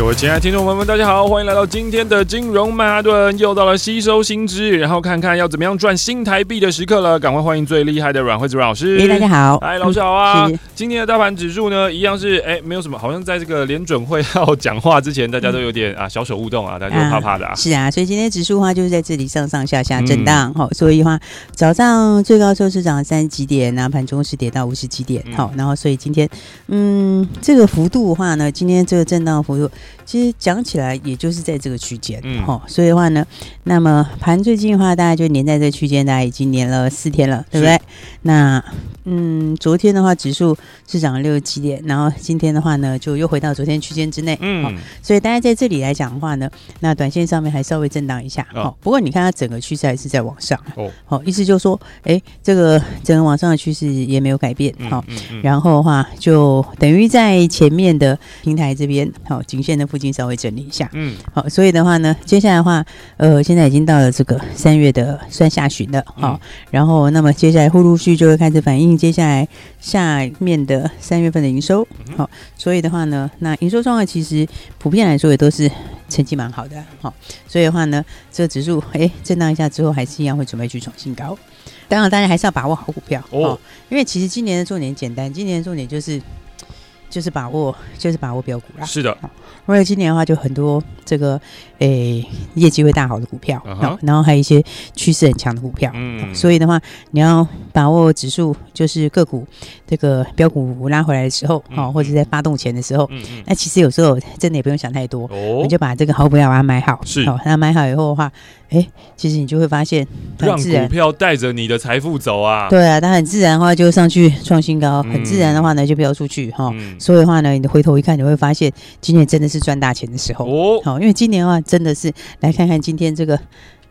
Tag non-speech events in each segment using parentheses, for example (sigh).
各位亲爱的听众朋友们，大家好，欢迎来到今天的金融曼哈顿，又到了吸收新知，然后看看要怎么样赚新台币的时刻了。赶快欢迎最厉害的阮惠子阮老师。(laughs) 哎，大家好，哎，老师好啊。是今天的大盘指数呢，一样是哎，没有什么，好像在这个联准会要讲话之前，大家都有点啊小手勿动啊，大家都怕怕的啊，啊。是啊，所以今天指数的话就是在这里上上下下震荡，好、嗯，所以的话早上最高收市涨了三十几点，然后盘中是跌到五十几点，好、嗯，然后所以今天嗯这个幅度的话呢，今天这个震荡幅度其实讲起。来也就是在这个区间，嗯，好，所以的话呢，那么盘最近的话，大概就粘在这个区间，大概已经粘了四天了，对不对？那嗯，昨天的话，指数是涨了六十七点，然后今天的话呢，就又回到昨天区间之内，嗯，所以大家在这里来讲的话呢，那短线上面还稍微震荡一下，哦，不过你看它整个趋势还是在往上，哦，好，意思就是说，哎，这个整个往上的趋势也没有改变，好，然后的话就等于在前面的平台这边，好，颈线的附近稍微整理。一下，嗯，好，所以的话呢，接下来的话，呃，现在已经到了这个三月的算下旬了，好，嗯、然后那么接下来陆陆续续就会开始反映接下来下面的三月份的营收，好，所以的话呢，那营收状况其实普遍来说也都是成绩蛮好的，好，所以的话呢，这个指数哎震荡一下之后，还是一样会准备去创新高，当然大家还是要把握好股票哦，因为其实今年的重点简单，今年的重点就是。就是把握，就是把握标股啦。是的，因为今年的话，就很多这个诶、欸、业绩会大好的股票，uh huh. 然后还有一些趋势很强的股票。嗯，所以的话，你要把握指数，就是个股这个标股拉回来的时候，哦、嗯，或者在发动前的时候，嗯嗯，那其实有时候真的也不用想太多，哦、你就把这个好股票把它买好，是，好，那买好以后的话。哎，其实你就会发现，让股票带着你的财富走啊！对啊，它很自然的话就上去创新高，嗯、很自然的话呢就飙出去哈。嗯、所以的话呢，你回头一看，你会发现今年真的是赚大钱的时候哦。好，因为今年的话真的是来看看今天这个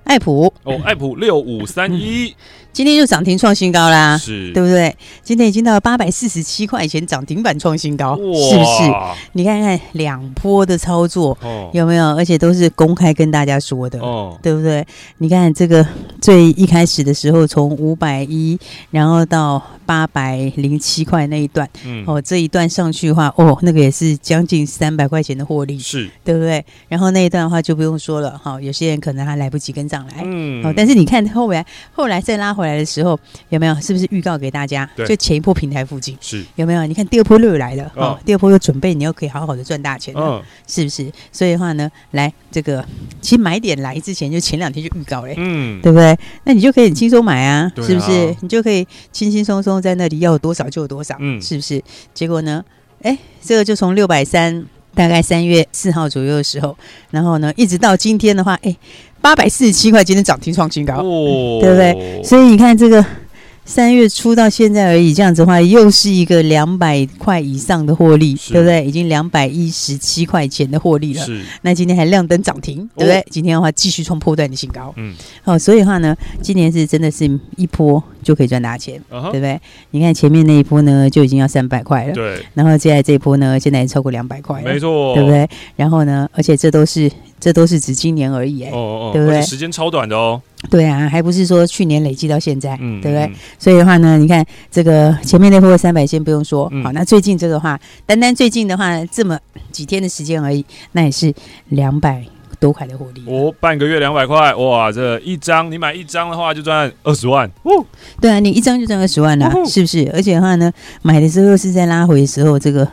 爱普哦，爱普六五三一。(laughs) 今天就涨停创新高啦，是对不对？今天已经到了八百四十七块钱，涨停板创新高，是不是？你看看两波的操作、哦、有没有？而且都是公开跟大家说的，哦、对不对？你看这个最一开始的时候，从五百一，然后到八百零七块那一段，嗯、哦，这一段上去的话，哦，那个也是将近三百块钱的获利，是对不对？然后那一段的话就不用说了，哈、哦，有些人可能还来不及跟上来，嗯，哦，但是你看后来，后来再拉回来。的时候有没有？是不是预告给大家？对就前一波平台附近是有没有？你看第二波又来了哦，第二波又准备，你又可以好好的赚大钱了，哦、是不是？所以的话呢，来这个其实买点来之前就前两天就预告嘞，嗯，对不对？那你就可以很轻松买啊，啊是不是？你就可以轻轻松松在那里要多少就有多少，嗯，是不是？结果呢？哎，这个就从六百三，大概三月四号左右的时候，然后呢，一直到今天的话，哎。八百四十七块，今天涨停创新高，哦、对不对？所以你看这个。三月初到现在而已，这样子的话，又是一个两百块以上的获利，对不对？已经两百一十七块钱的获利了。是。那今天还亮灯涨停，对不对？哦、今天的话继续冲破段的新高。嗯。好、哦，所以的话呢，今年是真的是一波就可以赚大钱，uh huh、对不对？你看前面那一波呢，就已经要三百块了。对。然后接下来这一波呢，现在也超过两百块了。没错。对不对？然后呢，而且这都是这都是指今年而已，哎，哦哦，对不对？时间超短的哦。对啊，还不是说去年累计到现在，嗯、对不对？所以的话呢，你看这个前面那波三百先不用说，嗯、好，那最近这个话，单单最近的话，这么几天的时间而已，那也是两百多块的获利。哦，半个月两百块，哇，这一张你买一张的话就赚二十万，哦，对啊，你一张就赚二十万了，哦、是不是？而且的话呢，买的时候又是在拉回的时候，这个。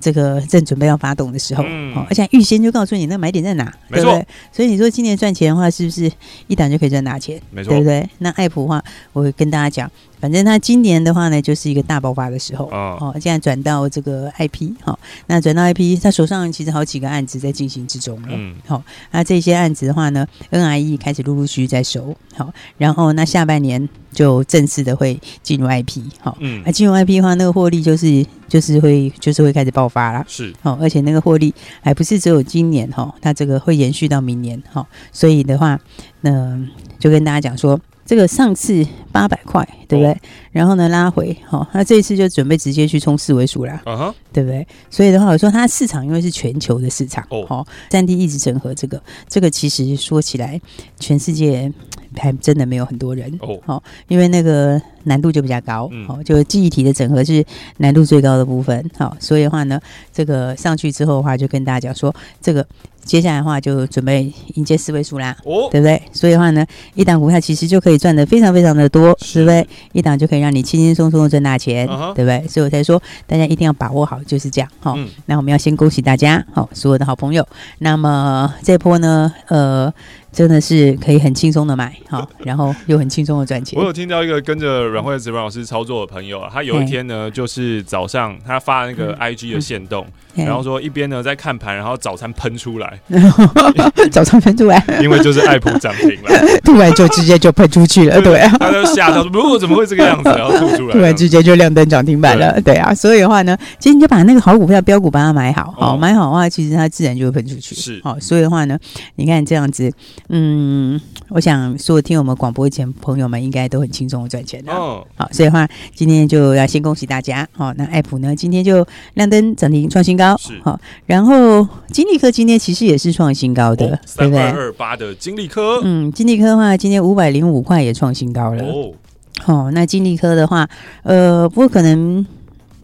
这个正准备要发动的时候，嗯、而且预先就告诉你那买点在哪，对不对？所以你说今年赚钱的话，是不是一档就可以赚大钱？没错，对不对？那爱普的话，我会跟大家讲，反正他今年的话呢，就是一个大爆发的时候哦，哦，现在转到这个 IP 哈、哦，那转到 IP，他手上其实好几个案子在进行之中了，嗯，好、哦，那这些案子的话呢，NIE 开始陆陆续续在收，好、哦，然后那下半年就正式的会进入 IP，好、哦，嗯，那进入 IP 的话，那个获利就是就是会就是会开始爆发啦，是，好、哦，而且那个获利还不是只有今年哈、哦，它这个会延续到明年，好、哦，所以的话，那就跟大家讲说。这个上次八百块，对不对？哦、然后呢，拉回，好、哦，那这一次就准备直接去冲四位数啦，啊、对不对？所以的话，我说它市场因为是全球的市场，哦，三 D 一直整合这个，这个其实说起来，全世界还真的没有很多人，哦，哦，因为那个难度就比较高，嗯、哦，就记忆体的整合是难度最高的部分，好、哦，所以的话呢，这个上去之后的话，就跟大家讲说这个。接下来的话就准备迎接四位数啦，哦，对不对？所以的话呢，一档股票其实就可以赚的非常非常的多，是对不对？一档就可以让你轻轻松松的赚大钱，啊、对不对？所以我才说大家一定要把握好，就是这样。好、哦，嗯、那我们要先恭喜大家，好、哦，所有的好朋友。那么这波呢，呃。真的是可以很轻松的买，好，(laughs) 然后又很轻松的赚钱。我有听到一个跟着阮慧子阮老师操作的朋友啊，他有一天呢，就是早上他发那个 IG 的线动，然后说一边呢在看盘，然后早餐喷出来，(laughs) 早餐喷出来，(laughs) 因为就是爱普涨停了，突然就直接就喷出去了，对啊，他就吓到说，不，怎么会这个样子？然后吐出来，突然之间就亮灯涨停板了，对。啊，所以的话呢，其实你就把那个好股票标股把它买好，好买好的话，其实它自然就会喷出去，是，好，所以的话呢，你看这样子。嗯，我想说，听我们广播前朋友们应该都很轻松的赚钱的。哦，好，所以的话，今天就要先恭喜大家。好，那爱普呢，今天就亮灯涨停创新高。是，好，然后金利科今天其实也是创新高的，对不对？三二二八的金利科，嗯，金利科的话，今天五百零五块也创新高了。哦，好，那金利科的话，呃，不过可能。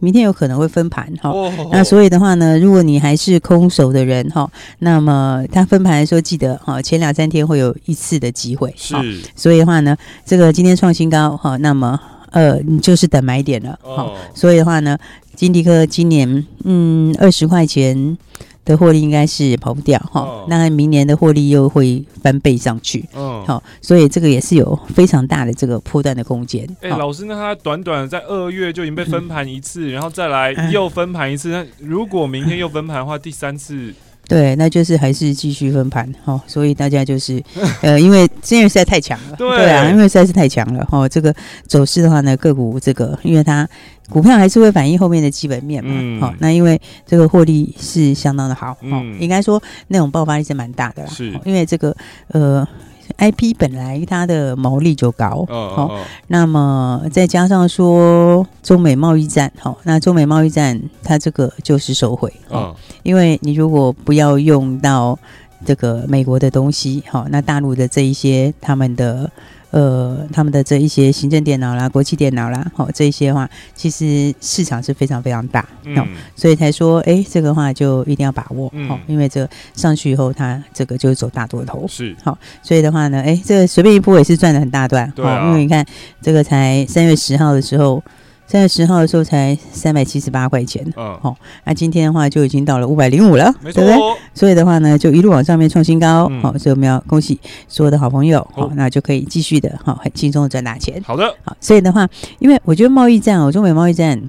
明天有可能会分盘哈，哦。哦、那所以的话呢，如果你还是空手的人哈，那么他分盘的时候记得哈，前两三天会有一次的机会，是，所以的话呢，这个今天创新高哈，那么呃，你就是等买点了，好，所以的话呢，金迪克今年嗯二十块钱。的获利应该是跑不掉哈，哦、那明年的获利又会翻倍上去，嗯，好，所以这个也是有非常大的这个破段的空间。哎，老师，那他短短在二月就已经被分盘一次，嗯、(laughs) 然后再来又分盘一次，那如果明天又分盘的话，第三次。对，那就是还是继续分盘哦，所以大家就是，(laughs) 呃，因为因为实在太强了，对，对啊，因为实在是太强了哦。这个走势的话呢，个股这个，因为它股票还是会反映后面的基本面嘛，好、嗯哦，那因为这个获利是相当的好，哦，嗯、应该说那种爆发力是蛮大的啦，是，因为这个呃。I P 本来它的毛利就高，好、oh, oh, oh. 哦，那么再加上说中美贸易战，好、哦，那中美贸易战它这个就是收回，哦，oh. 因为你如果不要用到这个美国的东西，好、哦，那大陆的这一些他们的。呃，他们的这一些行政电脑啦、国际电脑啦，好、哦，这一些话，其实市场是非常非常大，嗯、哦，所以才说，哎，这个话就一定要把握，好、嗯。哦，因为这上去以后，它这个就是走大多头，是，好、哦，所以的话呢，哎，这个随便一波也是赚的很大段，对、啊。哦，因为你看这个才三月十号的时候。三月十号的时候才三百七十八块钱，嗯，好，那今天的话就已经到了五百零五了，没错，对不对？所以的话呢，就一路往上面创新高，好，所以我们要恭喜所有的好朋友，好，那就可以继续的，好，很轻松的赚大钱。好的，好，所以的话，因为我觉得贸易战哦，中美贸易战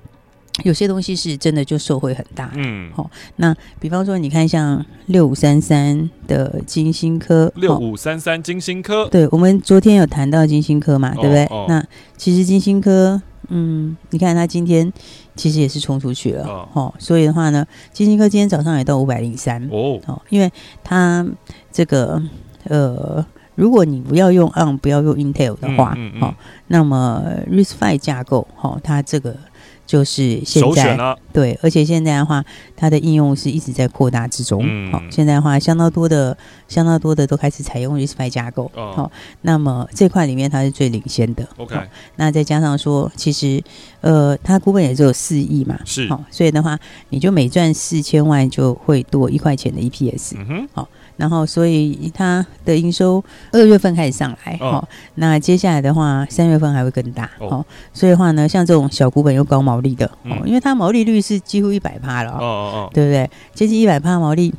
有些东西是真的就受惠很大，嗯，好，那比方说你看像六五三三的金星科，六五三三金星科，对，我们昨天有谈到金星科嘛，对不对？那其实金星科。嗯，你看它今天其实也是冲出去了，哦，哦，所以的话呢，晶心科今天早上也到五百零三哦，哦，因为它这个呃，如果你不要用 ARM，不要用 Intel 的话，嗯嗯嗯、哦，那么 RISC-V 架构，哦，它这个。就是现在，对，而且现在的话，它的应用是一直在扩大之中。好、嗯，现在的话，相当多的、相当多的都开始采用 RISC-V 架构。好、哦，那么这块里面它是最领先的。OK，那再加上说，其实呃，它股本也只有四亿嘛，是，好、哦，所以的话，你就每赚四千万就会多一块钱的 EPS。嗯哼，好。然后，所以它的营收二月份开始上来，哦，那接下来的话，三月份还会更大，哦，所以的话呢，像这种小股本又高毛利的，哦，因为它毛利率是几乎一百趴了，哦哦哦，对不对？接近一百趴毛利，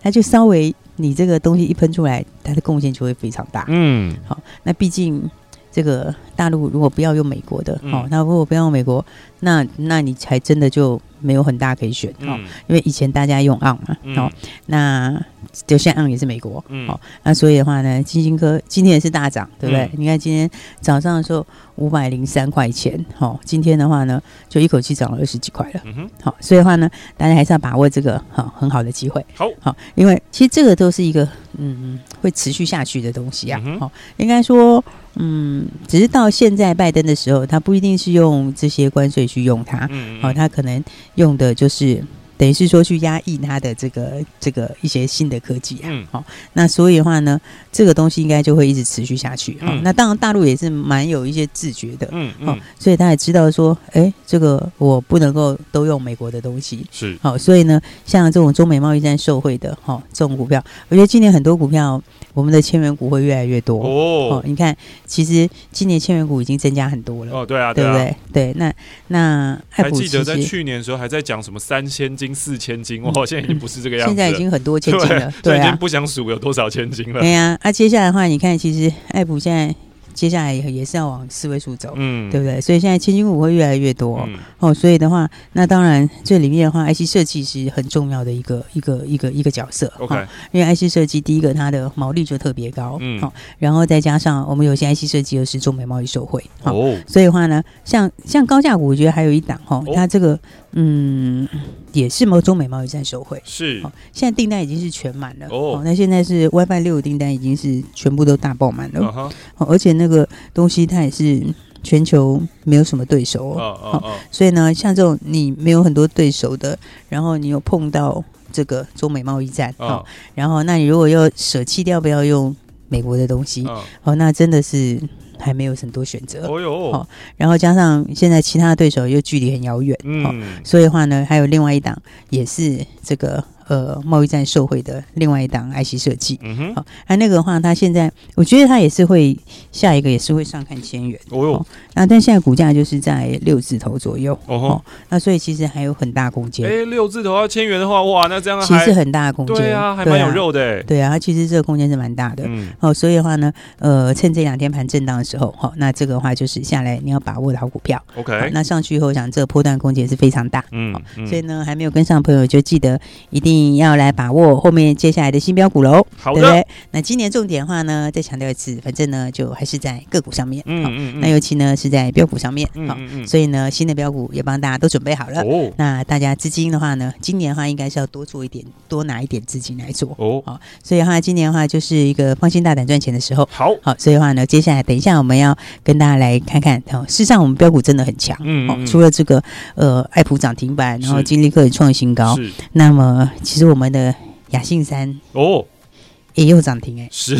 它就稍微你这个东西一喷出来，它的贡献就会非常大，嗯，好，那毕竟这个大陆如果不要用美国的，哦，嗯、那如果不要用美国，那那你才真的就没有很大可以选，哦，嗯、因为以前大家用 ARM 嘛，嗯、哦，那就现在 ARM 也是美国，嗯、哦，那所以的话呢，晶心科今天也是大涨，对不对？嗯、你看今天早上的时候五百零三块钱，哦，今天的话呢，就一口气涨了二十几块了，嗯哼，好，所以的话呢，大家还是要把握这个好很好的机会，好，好，因为其实这个都是一个嗯会持续下去的东西啊，好、应该说。嗯，只是到现在拜登的时候，他不一定是用这些关税去用它，嗯，好、哦，他可能用的就是等于是说去压抑它的这个这个一些新的科技啊，嗯，好、哦，那所以的话呢，这个东西应该就会一直持续下去，好、那当然大陆也是蛮有一些自觉的，嗯嗯、哦，所以他也知道说，哎，这个我不能够都用美国的东西，是，好、哦，所以呢，像这种中美贸易战受惠的，哈、哦，这种股票，我觉得今年很多股票。我们的千元股会越来越多哦，哦。你看，其实今年千元股已经增加很多了。哦，对啊，对不对？对，那那还记得在去年的时候还在讲什么三千金、四千斤，哇，现在已经不是这个样子，现在已经很多千斤了，对，已经不想数有多少千斤了。对呀，啊，接下来的话，你看，其实爱普现在。接下来也是要往四位数走，嗯，对不对？所以现在千金股会越来越多，嗯、哦。所以的话，那当然这里面的话，IC 设计是很重要的一个一个一个一个角色。OK，、哦、因为 IC 设计第一个它的毛利就特别高，嗯，好、哦，然后再加上我们有些 IC 设计又是中美贸易受惠，哦，哦。所以的话呢，像像高价股，我觉得还有一档哈，哦、它这个嗯也是某中美贸易战受惠，是、哦，现在订单已经是全满了，哦，哦，那现在是 WiFi 六订单已经是全部都大爆满了，哦，哦，而且那个东西。它也是全球没有什么对手哦，哦哦所以呢，像这种你没有很多对手的，然后你又碰到这个中美贸易战，哦，哦，然后那你如果要舍弃掉不要用美国的东西，哦，哦，那真的是还没有很多选择，哦哟，哦，然后加上现在其他的对手又距离很遥远，嗯，哦，所以的话呢，还有另外一档也是这个。呃，贸易战受惠的另外一档 IC 设计，嗯哼，好，那那个的话，它现在我觉得它也是会下一个也是会上看千元，哦哟，那但现在股价就是在六字头左右，哦，那所以其实还有很大空间。哎，六字头要千元的话，哇，那这样其实很大的空间，对啊，还蛮有肉的，对啊，它其实这个空间是蛮大的，嗯，哦，所以的话呢，呃，趁这两天盘震荡的时候，好，那这个的话就是下来你要把握的好股票，OK，那上去以后，我想这个波段空间是非常大，嗯，所以呢，还没有跟上朋友就记得一定。要来把握后面接下来的新标股喽，好的。对不对？那今年重点的话呢，再强调一次，反正呢就还是在个股上面，嗯嗯，嗯。那尤其呢是在标股上面，好、嗯嗯，所以呢新的标股也帮大家都准备好了。哦，那大家资金的话呢，今年的话应该是要多做一点，多拿一点资金来做。哦，好，所以的话今年的话就是一个放心大胆赚钱的时候。好，好，所以的话呢，接下来等一下我们要跟大家来看看，哦，事实上我们标股真的很强，嗯，嗯，除了这个呃爱普涨停板，然后金立科也创新高，是，那么其实我们的。雅信山哦，也有涨停哎、欸，是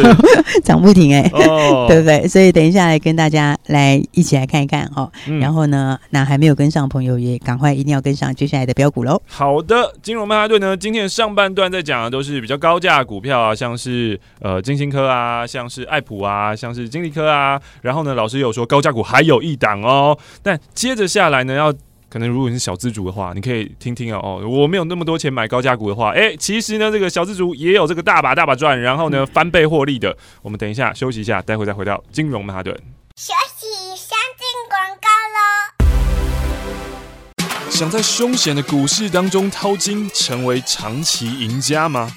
(laughs) 涨不停哎、欸，哦，(laughs) 对不对？所以等一下来跟大家来一起来看一看、哦嗯。然后呢，那还没有跟上的朋友也赶快一定要跟上接下来的标股喽。好的，金融曼哈顿呢，今天上半段在讲的都是比较高价股票啊，像是呃晶心科啊，像是爱普啊，像是金立科啊。然后呢，老师有说高价股还有一档哦，但接着下来呢要。可能如果你是小资族的话，你可以听听哦。哦，我没有那么多钱买高价股的话，哎、欸，其实呢，这个小资族也有这个大把大把赚，然后呢翻倍获利的。我们等一下休息一下，待会再回到金融曼哈顿。休息，先进广告喽。想在凶险的股市当中淘金，成为长期赢家吗？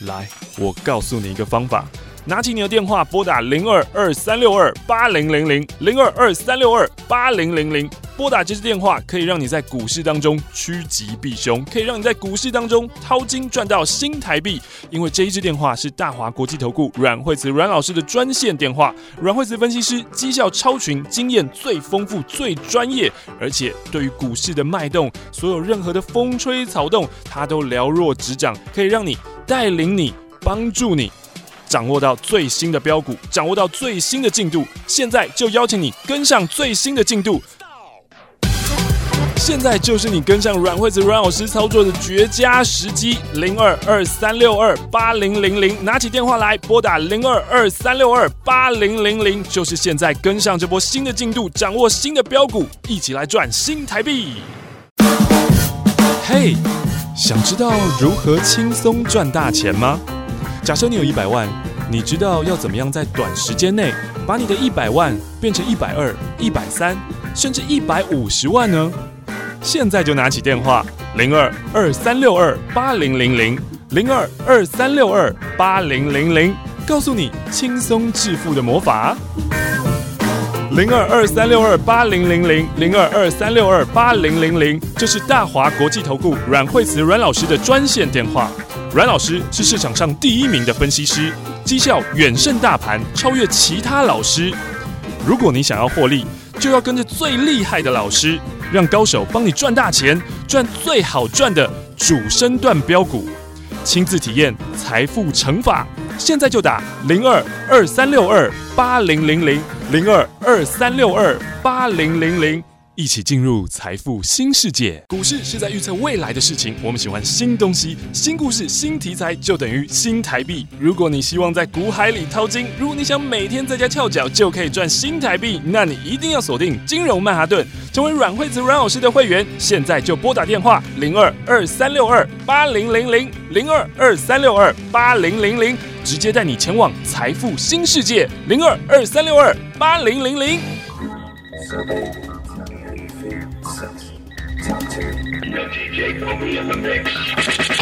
来，我告诉你一个方法。拿起你的电话，拨打零二二三六二八零零零零二二三六二八零零零。拨打这支电话，可以让你在股市当中趋吉避凶，可以让你在股市当中淘金赚到新台币。因为这一支电话是大华国际投顾阮惠慈阮老师的专线电话，阮惠慈分析师绩效超群，经验最丰富、最专业，而且对于股市的脉动，所有任何的风吹草动，他都了若指掌，可以让你带领你、帮助你。掌握到最新的标股，掌握到最新的进度，现在就邀请你跟上最新的进度。现在就是你跟上阮惠子阮老师操作的绝佳时机，零二二三六二八零零零，拿起电话来拨打零二二三六二八零零零，就是现在跟上这波新的进度，掌握新的标股，一起来赚新台币。嘿、想知道如何轻松赚大钱吗？假设你有一百万，你知道要怎么样在短时间内把你的一百万变成一百二、一百三，甚至一百五十万呢？现在就拿起电话，零二二三六二八零零零，零二二三六二八零零零，告诉你轻松致富的魔法。零二二三六二八零零零，零二二三六二八零零零，这是大华国际投顾阮惠慈阮老师的专线电话。阮老师是市场上第一名的分析师，绩效远胜大盘，超越其他老师。如果你想要获利，就要跟着最厉害的老师，让高手帮你赚大钱，赚最好赚的主升段标股，亲自体验财富乘法。现在就打零二二三六二八零零零，零二二三六二八零零零。一起进入财富新世界。股市是在预测未来的事情。我们喜欢新东西、新故事、新题材，就等于新台币。如果你希望在股海里淘金，如果你想每天在家翘脚就可以赚新台币，那你一定要锁定金融曼哈顿，成为阮惠子阮老师的会员。现在就拨打电话零二二三六二八零零零零二二三六二八零零零，直接带你前往财富新世界零二二三六二八零零零。sucks. Time to. No DJ will be in the mix.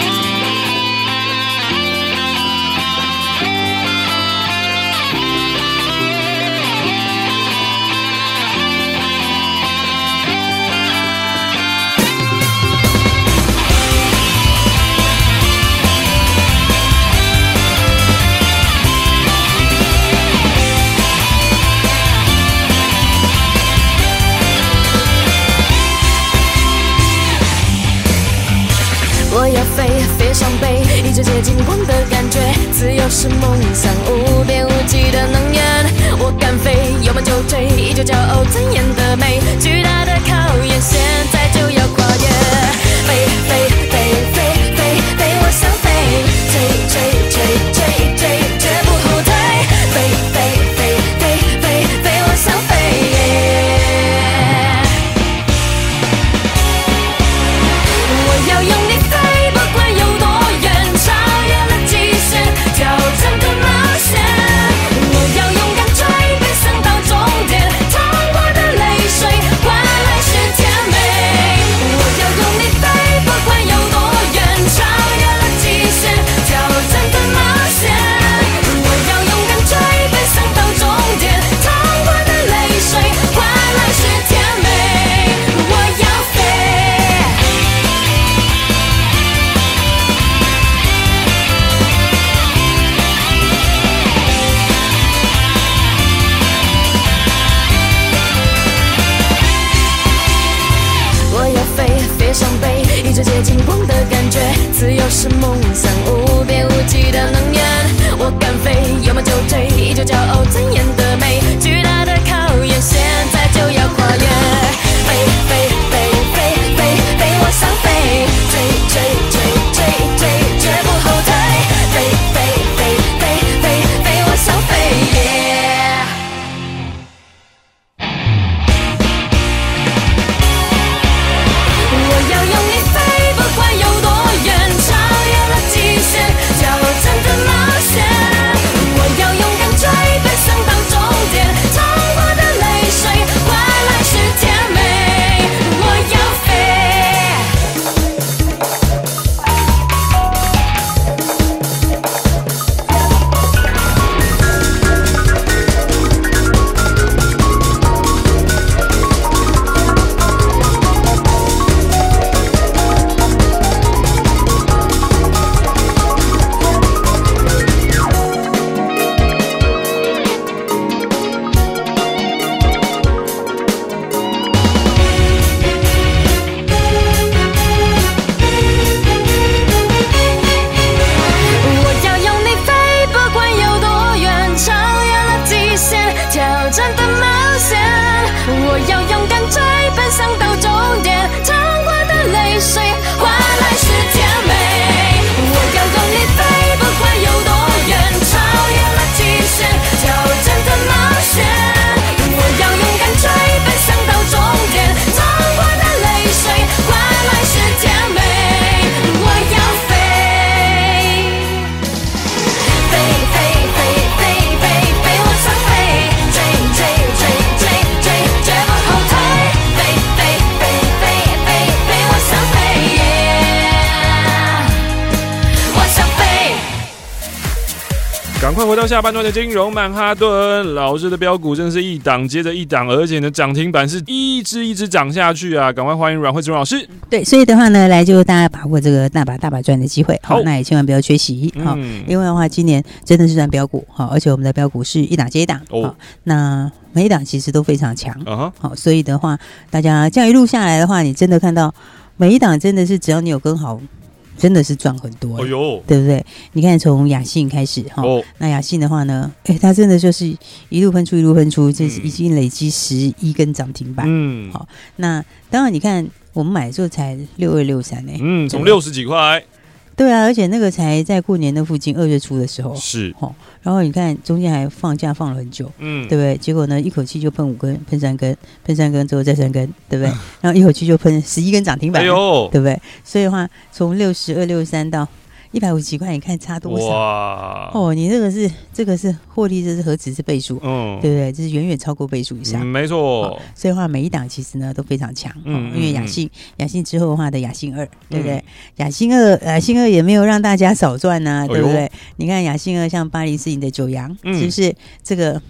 到下半段的金融曼哈顿，老师的标股真的是一档接着一档，而且呢涨停板是一只一只涨下去啊！赶快欢迎阮慧慈老师。对，所以的话呢，来就大家把握这个大把大把赚的机会，好，那也千万不要缺席，好、嗯，因为的话今年真的是赚标股，好，而且我们的标股是一档接一档，哦，那每一档其实都非常强，啊好，所以的话，大家这样一路下来的话，你真的看到每一档真的是只要你有跟好。真的是赚很多，哎呦，对不对？你看从雅信开始哈，哦、那雅信的话呢，哎，它真的就是一路喷出，一路喷出，这是已经累积十一根涨停板，嗯，好，那当然你看我们买的时候才六二六三呢，嗯，从六十几块。对啊，而且那个才在过年的附近，二月初的时候是哦。然后你看中间还放假放了很久，嗯，对不对？结果呢，一口气就喷五根，喷三根，喷三根之后再三根，对不对？(laughs) 然后一口气就喷十一根涨停板，哎呦，对不对？所以的话，从六十二六三到。一百五十几块，你看差多少？哇！哦，你这个是这个是获利，这是何止是倍数？嗯，对不对？这是远远超过倍数以上。嗯、没错、哦。所以的话，每一档其实呢都非常强。嗯，因为雅信，雅信之后的话的雅信二，对不对？雅信二，雅信二也没有让大家少赚呐、啊，对不对？哎、你看雅信二，像八零四零的九阳，嗯、是不是这个？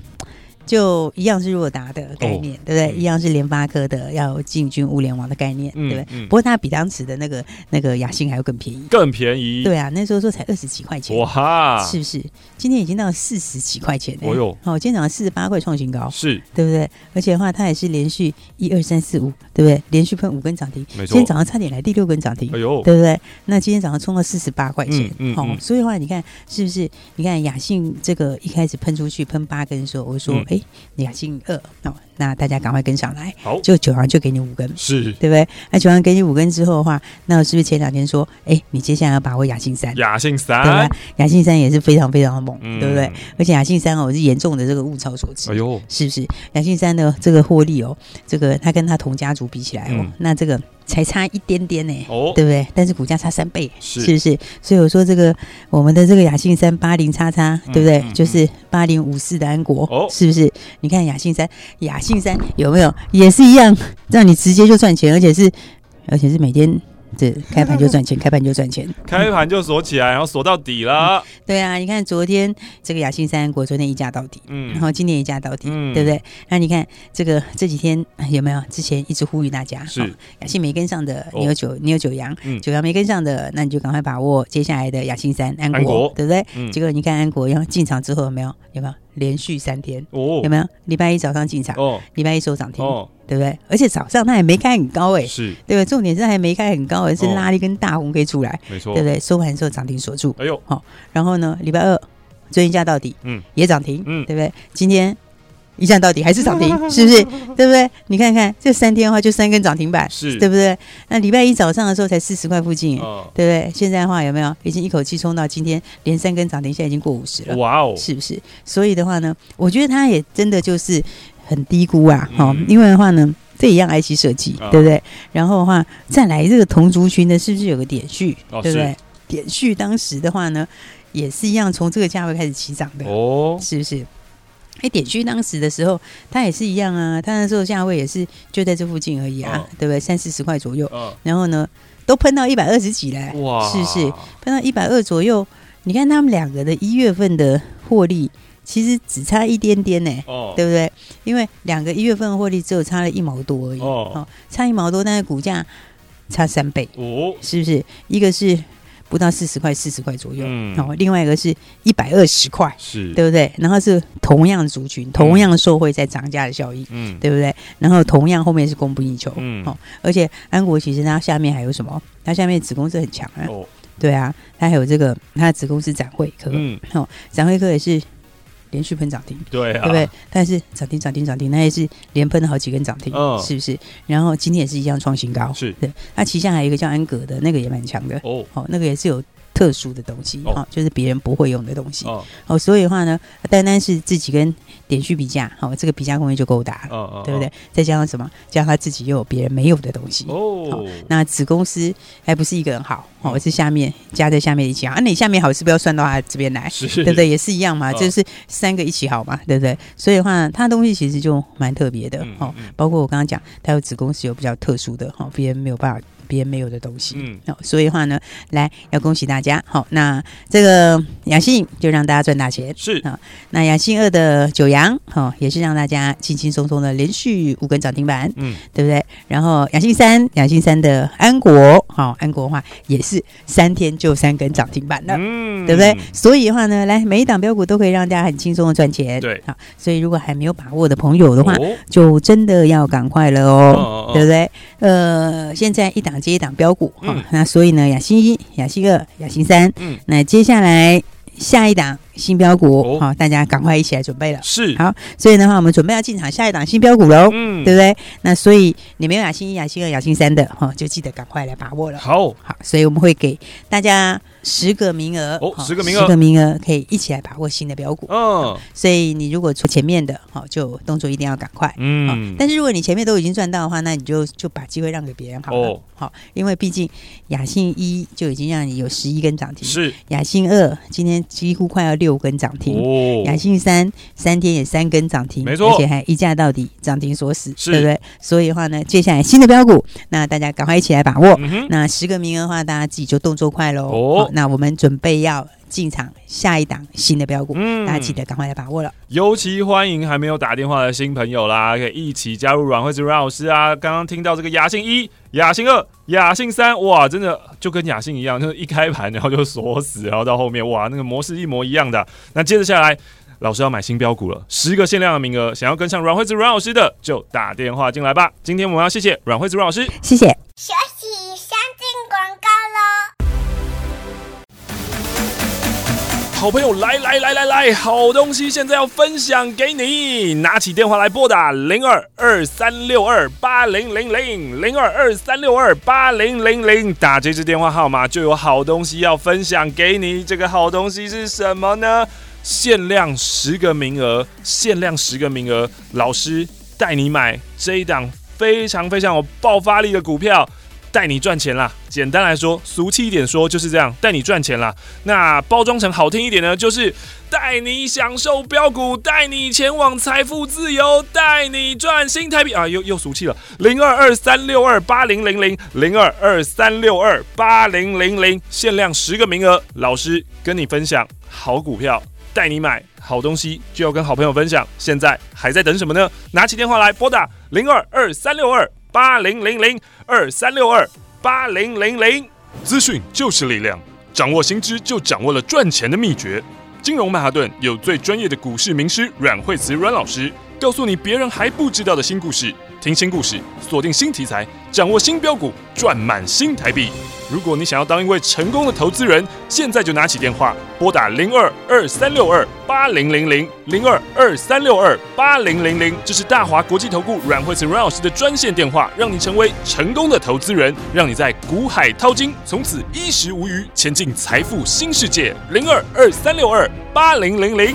就一样是若达的概念，对不对？一样是联发科的要进军物联网的概念，对不对？不过它比当时的那个那个雅信还要更便宜，更便宜。对啊，那时候说才二十几块钱，哇哈，是不是？今天已经到四十几块钱了。哦今天早上四十八块创新高，是对不对？而且的话，它也是连续一二三四五，对不对？连续喷五根涨停，没错。今天早上差点来第六根涨停，哎呦，对不对？那今天早上冲到四十八块钱，好，所以的话，你看是不是？你看雅信这个一开始喷出去喷八根的时候，我说，哎。亚信二哦，那大家赶快跟上来。好，就九阳就给你五根，是对不对？那九阳给你五根之后的话，那是不是前两天说，哎，你接下来要把握雅信三？雅信三，对吧？雅信三也是非常非常的猛，嗯、对不对？而且雅信三哦是严重的这个物超所值，哎呦，是不是？雅信三的这个获利哦，这个他跟他同家族比起来哦，嗯、那这个。才差一点点呢，哦，对不对？但是股价差三倍，是是不是？所以我说这个我们的这个雅信三八零叉叉，对不对？就是八零五四的安国，哦，是不是？你看雅信三，亚信山有没有也是一样，让你直接就赚钱，而且是而且是每天。这开盘就赚钱，(laughs) 开盘就赚钱，开盘就锁起来，然后锁到底了。对啊，你看昨天这个亚信三国昨天一价到底，嗯，然后今天一价到底，对不对？那你看这个这几天有没有？之前一直呼吁大家，是亚信没跟上的，你有九，你有九阳，九阳没跟上的，那你就赶快把握接下来的雅信三安国，对不对？结果你看安国要进场之后有没有？有没有连续三天？哦，有没有？礼拜一早上进场，哦，礼拜一收涨停。对不对？而且早上它还没开很高哎，是，对不对？重点是还没开很高，而是拉了一根大红 K 出来，没错，对不对？收盘之后涨停锁住，哎呦，好，然后呢，礼拜二追一价到底，嗯，也涨停，嗯，对不对？今天一站到底还是涨停，(laughs) 是不是？对不对？你看看这三天的话，就三根涨停板，是，对不对？那礼拜一早上的时候才四十块附近，对不对？现在的话有没有已经一口气冲到今天连三根涨停，现在已经过五十了，哇哦，是不是？所以的话呢，我觉得它也真的就是。很低估啊，好、嗯，因为的话呢，这一样 IC 设计，嗯、对不对？然后的话，再来这个同族群的，是不是有个点序，哦、对不对？点序当时的话呢，也是一样，从这个价位开始起涨的，哦，是不是？哎，点序当时的时候，它也是一样啊，它那时候价位也是就在这附近而已啊，哦、对不对？三四十块左右，哦、然后呢，都喷到一百二十几嘞，哇，是不是？喷到一百二左右，你看他们两个的一月份的获利。其实只差一点点呢，哦，对不对？因为两个一月份的获利只有差了一毛多而已，哦，差一毛多，但是股价差三倍，哦，是不是？一个是不到四十块，四十块左右，嗯，好，另外一个是一百二十块，是，对不对？然后是同样的族群，同样受惠在涨价的效益，嗯，对不对？然后同样后面是供不应求，嗯，哦，而且安国其实它下面还有什么？它下面子公司很强啊，哦，对啊，它还有这个它的子公司展会科，嗯，哦，展会科也是。连续喷涨停，对啊，对不对？但是涨停涨停涨停，那也是连喷了好几根涨停，哦、是不是？然后今天也是一样创新高，是对。那旗下还有一个叫安格的，那个也蛮强的哦，那个也是有。特殊的东西，哈、哦，就是别人不会用的东西，哦，哦，所以的话呢，单单是自己跟点序比价，好、哦，这个比价空间就够大了，对不对？再加上什么？加上他自己又有别人没有的东西，哦，哦，那子公司还不是一个人好，哦，是下面加在下面一起好，啊，你下面好是不是要算到他这边来？是对不对？也是一样嘛，哦、就是三个一起好嘛，对不对？所以的话，他的东西其实就蛮特别的，哦，包括我刚刚讲，他有子公司有比较特殊的，哈，别人没有办法。别人没有的东西。嗯，好，所以的话呢，来要恭喜大家。好，那这个雅信就让大家赚大钱。是啊，那雅信二的九阳，好，也是让大家轻轻松松的连续五根涨停板。嗯，对不对？然后雅信三，雅信三的安国，好，安国的话也是三天就三根涨停板了。嗯，对不对？所以的话呢，来每一档标股都可以让大家很轻松的赚钱。对，好，所以如果还没有把握的朋友的话，哦就真的要赶快了哦对不对？呃，现在一档接一档标股，哈、嗯那所以呢，雅欣一、雅欣二、雅欣三，嗯，那接下来下一档新标股，哦好、大家赶快一起来准备了。是，好，所以的话，我们准备要进场下一档新标股喽，嗯，对不对？那所以你没有雅信一、雅信二、雅信三的，哈、就记得赶快来把握了。好，好，所以我们会给大家十个名额哦十个名额十个名额可以一起来把握新的标股。嗯所以你如果出前面的，好，就动作一定要赶快。好嗯，但是如果你前面都已经赚到的话，那你就就把机会让给别人好了。哦好，因为毕竟雅信一就已经让你有十一根涨停，是，雅信二今天几乎快要六根涨停，哦雅信三三天也三根涨停，没错而且还一价到底，涨停锁死，对不对？所以的话呢，接下来新的标股，那大家赶快一起来把握。嗯，那十个名额的话，大家自己就动作快喽。那我们准备要进场下一档新的标股，嗯大家记得赶快来把握了。尤其欢迎还没有打电话的新朋友啦，可以一起加入阮慧子阮老师啊！刚刚听到这个雅兴一、雅兴二、雅兴三，哇，真的就跟雅兴一样，就是一开盘然后就锁死，然后到后面哇，那个模式一模一样的。那接着下来，老师要买新标股了，十个限量的名额，想要跟上阮慧子阮老师的，就打电话进来吧。今天我们要谢谢阮慧子阮老师。谢谢。好朋友，来来来来来，好东西现在要分享给你，拿起电话来拨打零二二三六二八零零零零二二三六二八零零零，打这支电话号码就有好东西要分享给你。这个好东西是什么呢？限量十个名额，限量十个名额，老师带你买这一档非常非常有爆发力的股票。带你赚钱啦！简单来说，俗气一点说就是这样，带你赚钱啦。那包装成好听一点呢，就是带你享受标股，带你前往财富自由，带你赚新台币啊！又又俗气了，零二二三六二八零零零零二二三六二八零零零，限量十个名额，老师跟你分享好股票，带你买好东西，就要跟好朋友分享。现在还在等什么呢？拿起电话来拨打零二二三六二八零零零二三六二八零零零，资讯就是力量，掌握新知就掌握了赚钱的秘诀。金融曼哈顿有最专业的股市名师阮惠慈阮老师，告诉你别人还不知道的新故事，听新故事，锁定新题材，掌握新标股，赚满新台币。如果你想要当一位成功的投资人，现在就拿起电话拨打零二二三六二八零零零零二二三六二八零零零，这是大华国际投顾阮慧慈阮老师的专线电话，让你成为成功的投资人，让你在股海淘金，从此衣食无虞，前进财富新世界。零二二三六二八零零零。